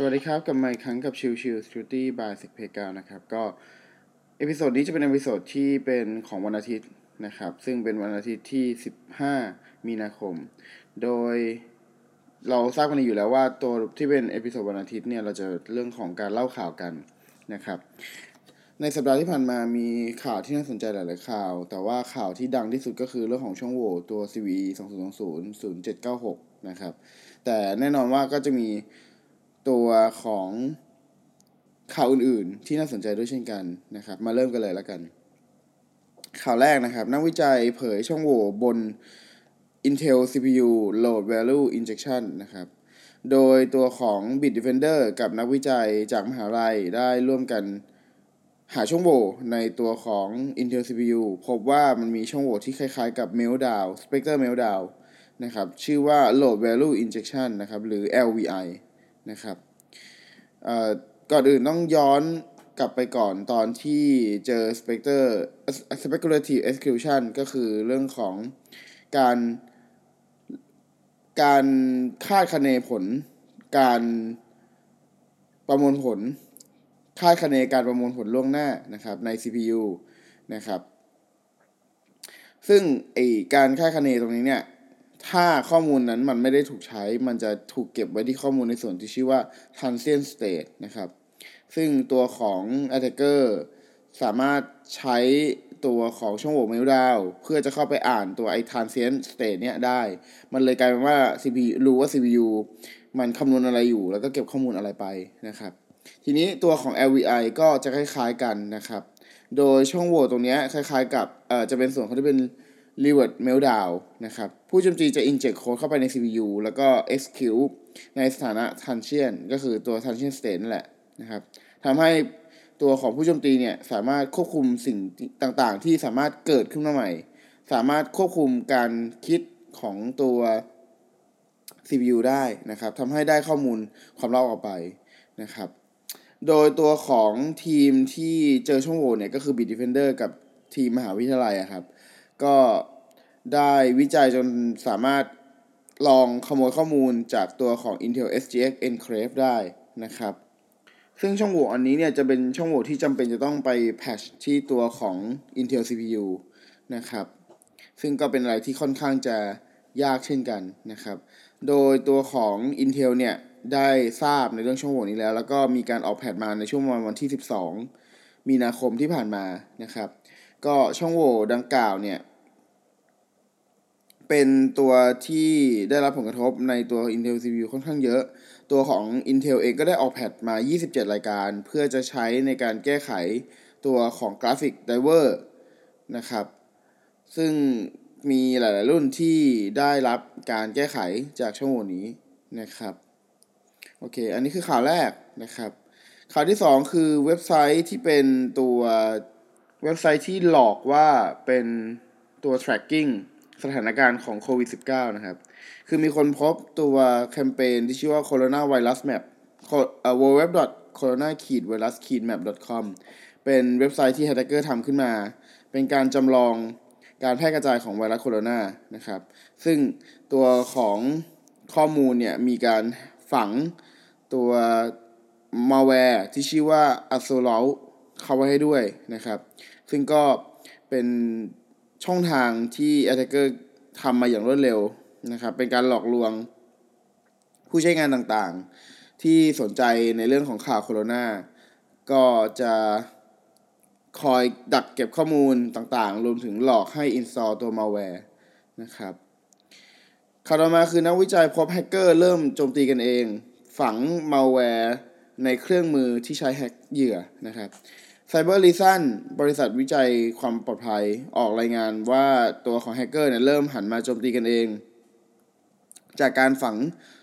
สวัสดีครับกลับมาอีกครั้งกับ Chill Chill Security by SECPlayground นะครับ ก็ episode นี้จะเป็น episode ที่เป็นของวันอาทิตย์นะครับ ซึ่งเป็นวันอาทิตย์ที่ 15 มีนาคม โดยเราทราบกันอยู่แล้วว่าตัวที่เป็น episode วันอาทิตย์เนี่ยเราจะเรื่องของการเล่าข่าวกันนะครับ ในสัปดาห์ที่ผ่านมามีข่าวที่น่าสนใจหลายๆข่าว แต่ว่าข่าวที่ดังที่สุดก็คือเรื่องของช่องโหว่ตัว CVE 2020 0796 นะครับ แต่แน่นอนว่าก็จะมี ตัวของข่าวอื่นๆ ที่น่าสนใจด้วยเช่นกันนะครับ มาเริ่มกันเลยแล้วกัน ข่าวแรกนะครับ นักวิจัยเผยช่องโหว่บน Intel CPU Load Value Injection นะครับ โดยตัวของ Bitdefender กับนักวิจัยจากมหาลัยได้ร่วมกันหาช่องโหว่ในตัวของ Intel CPU พบว่ามันมีช่องโหว่ที่คล้ายๆกับ Meltdown Spectre Meltdown นะครับ ชื่อว่า Load Value Injection นะครับ หรือ LVI นะครับก่อนอื่นต้องย้อนกลับไปก่อนตอนที่เจอ Spectre speculative execution ก็คือเรื่องของการการคาดคะเนผล การประมวลผล คาดคะเนการประมวลผลล่วงหน้านะครับใน CPU นะครับ ซึ่งไอการคาดคะเนตรงนี้เนี่ย ถ้าข้อมูลนั้นมันไม่ได้ถูกใช้ มันจะถูกเก็บไว้ที่ข้อมูลในส่วนที่ชื่อว่า transient state นะครับ ซึ่งตัวของ attacker สามารถใช้ตัวของช่องโหว่เมลดาวเพื่อจะเข้าไปอ่านตัวไอ้ transient state เนี่ยได้ มันเลยกลายเป็นว่า CPU รู้ว่า CPU มันคำนวณอะไรอยู่ แล้วก็เก็บข้อมูลอะไรไปนะครับ ทีนี้ตัวของ LVI ก็จะคล้ายๆกันนะครับ โดยช่องโหว่ตรงนี้คล้ายๆกับ เอ่อ จะเป็นส่วนเขาที่เป็น reward meltdown นะครับ ผู้โจมตีจะ inject โค้ดเข้าไปใน CPU แล้วก็ execute ในสถานะ transient ก็คือตัว transient state นั่นแหละนะครับทำให้ตัวของผู้โจมตีเนี่ยสามารถควบคุมสิ่งต่างๆ ที่สามารถเกิดขึ้นมาใหม่ สามารถควบคุมการคิดของตัว CPU ได้นะครับทำให้ได้ข้อมูลความลับออกไปนะครับ โดยตัวของทีมที่เจอช่องโหว่เนี่ยก็คือ Bitdefender กับทีมมหาวิทยาลัยครับ ก็ได้วิจัยจนสามารถลองขโมยข้อมูลจากตัวของ Intel SGX Enclave ได้นะครับ ซึ่งช่องโหว่อันนี้เนี่ยจะเป็นช่องโหว่ที่จำเป็นจะต้องไปแพชที่ตัวของ Intel CPU นะครับ ซึ่งก็เป็นอะไรที่ค่อนข้างจะยากเช่นกันนะครับ โดยตัวของ Intel เนี่ยได้ทราบในเรื่องช่องโหว่นี้แล้ว แล้วก็มีการออกแพทมาในช่วงประมาณวันที่ 12 มีนาคมที่ผ่านมานะครับ ก็ช่องโหว่ดังกล่าวเนี่ย เป็นตัวที่ได้รับผลกระทบในตัว Intel CPU ค่อนข้างเยอะ ตัวของ Intel เองก็ได้ออกแพทมา 27 รายการ เพื่อจะใช้ในการแก้ไขตัวของ graphic driver นะครับ ซึ่งมีหลาย ๆ รุ่นที่ได้รับการแก้ไขจากช่องโหว่นี้นะครับ โอเค อันนี้คือข่าวแรกนะครับ ข่าวที่ 2 คือเว็บไซต์ที่เป็นตัวเว็บไซต์ที่หลอกว่าเป็นตัว tracking สถานการณ์ของโควิด -19 นะครับ คือมีคนพบตัวแคมเปญที่ชื่อว่า corona virus map www corona virus map com เป็นเว็บไซต์ที่แฮกเกอร์ทำขึ้นมา เป็นการจำลองการแพร่กระจายของไวรัสโคโรนานะครับ ซึ่งตัวของข้อมูลเนี่ยมีการฝังตัวมาแวร์ที่ชื่อว่า a s o l o u เข้าไว้ให้ด้วยนะครับ ซึ่งก็เป็น ช่องทางที่ attacker ทำมาอย่างรวดเร็วนะครับ เป็นการหลอกลวงผู้ใช้งานต่างๆ ที่สนใจในเรื่องของข่าวโคโรนาก็จะคอยดักเก็บข้อมูลต่างๆ รวมถึงหลอกให้ install ตัว malware นะครับข่าวต่อมาคือนักวิจัยพบแฮกเกอร์เริ่มโจมตีกันเอง ฝัง malware ในเครื่องมือที่ใช้แฮกเหยื่อนะครับ Cyber Reason บริษัทวิจัยความปลอดภัยออกรายงานว่าตัวของแฮกเกอร์เนี่ยเริ่มหันมาโจมตีกันเอง จากการฝัง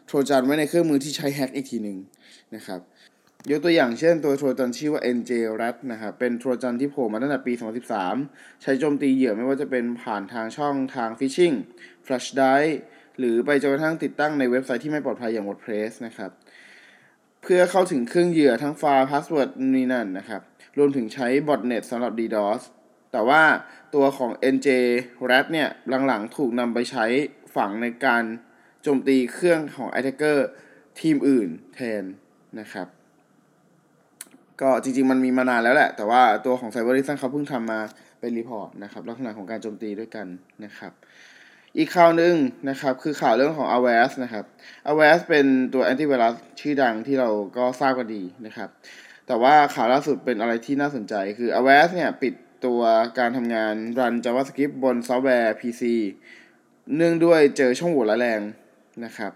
โทรจันไว้ในเครื่องมือที่ใช้แฮกอีกทีหนึ่งนะครับยกตัวอย่างเช่นตัวโทรจันชื่อว่า NJRAT นะครับเป็นโทรจันที่โผล่มาตั้งแต่ปี 2013 ใช้โจมตีเหยื่อไม่ว่าจะเป็นผ่านทางช่องทาง phishing flash drive หรือไปจนกระทั่งติดตั้งในเว็บไซต์ที่ไม่ปลอดภัยอย่าง WordPress นะครับ เพื่อเข้าถึงเครื่องเหยื่อทั้งไฟล์ password นี่นั่นนะครับ รวมถึงใช้ botnet สำหรับ DDoS แต่ว่าตัวของ njRAT เนี่ย หลังๆ ถูกนำไปใช้ฝังในการโจมตีเครื่องของ Attacker ทีมอื่นแทนนะครับ ก็จริงๆ มันมีมานานแล้วแหละ แต่ว่าตัวของ Cyber r e a s o n เขาเพิ่งทำมาเป็น report นะครับ ลักษณะของการโจมตีด้วยกันนะครับอีกข่าวหนึ่งนะครับ คือข่าวเรื่องของ a w a s นะครับ a w a s เป็นตัวแอนตี้ไวรัสชื่อดังที่เราก็ทราบกันดีนะครับ แต่ว่าข่าวล่าสุดเป็นอะไรที่น่าสนใจคือ a w a s เนี่ย ปิดตัวการทำงาน run JavaScript บนซอฟต์แวร์ PC เนื่องด้วยเจอช่องโหว่ร้ายแรงนะครับ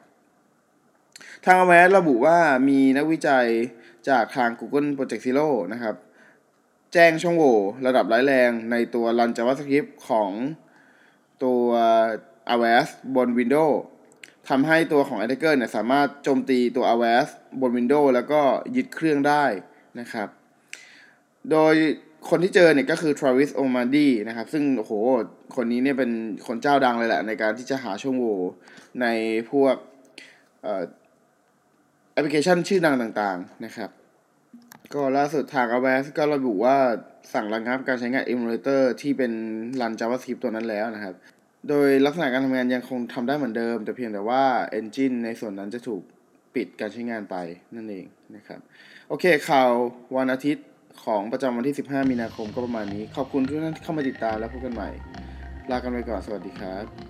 ทาง a w a s ระบุว่ามีนักวิจัยจากทาง Google Project Zero นะครับ แจ้งช่องโหว่ระดับร้ายแรงในตัว run JavaScript ของตัว a w a s บน Windows ทำให้ตัวของ Attacker เนี่ยสามารถโจมตีตัว a w a s บน Windows แล้วก็ยึดเครื่องได้ นะครับ โดยคนที่เจอเนี่ยก็คือ Travis O'Malley นะครับ ซึ่งโอ้โห คนนี้เนี่ยเป็นคนเจ้าดังเลยแหละ ในการที่จะหาช่องโหว่ในพวกแอปพลิเคชันชื่อดังต่างๆนะครับ ก็ล่าสุดทาง a w a s ก็ระบุว่าสั่งระงับการใช้งาน emulator ที่เป็น run JavaScript ตัวนั้นแล้วนะครับ โดยลักษณะการทำงานยังคงทำได้เหมือนเดิม แต่เพียงแต่ว่า engine ในส่วนนั้นจะถูก ปิดการใช้งานไปนั่นเองนะครับโอเคข่าววันอาทิตย์ของประจำวันที่ 15 มีนาคมก็ประมาณนี้ ขอบคุณทุกท่านที่เข้ามาติดตามแล้วพบกันใหม่ ลากันไปก่อน สวัสดีครับ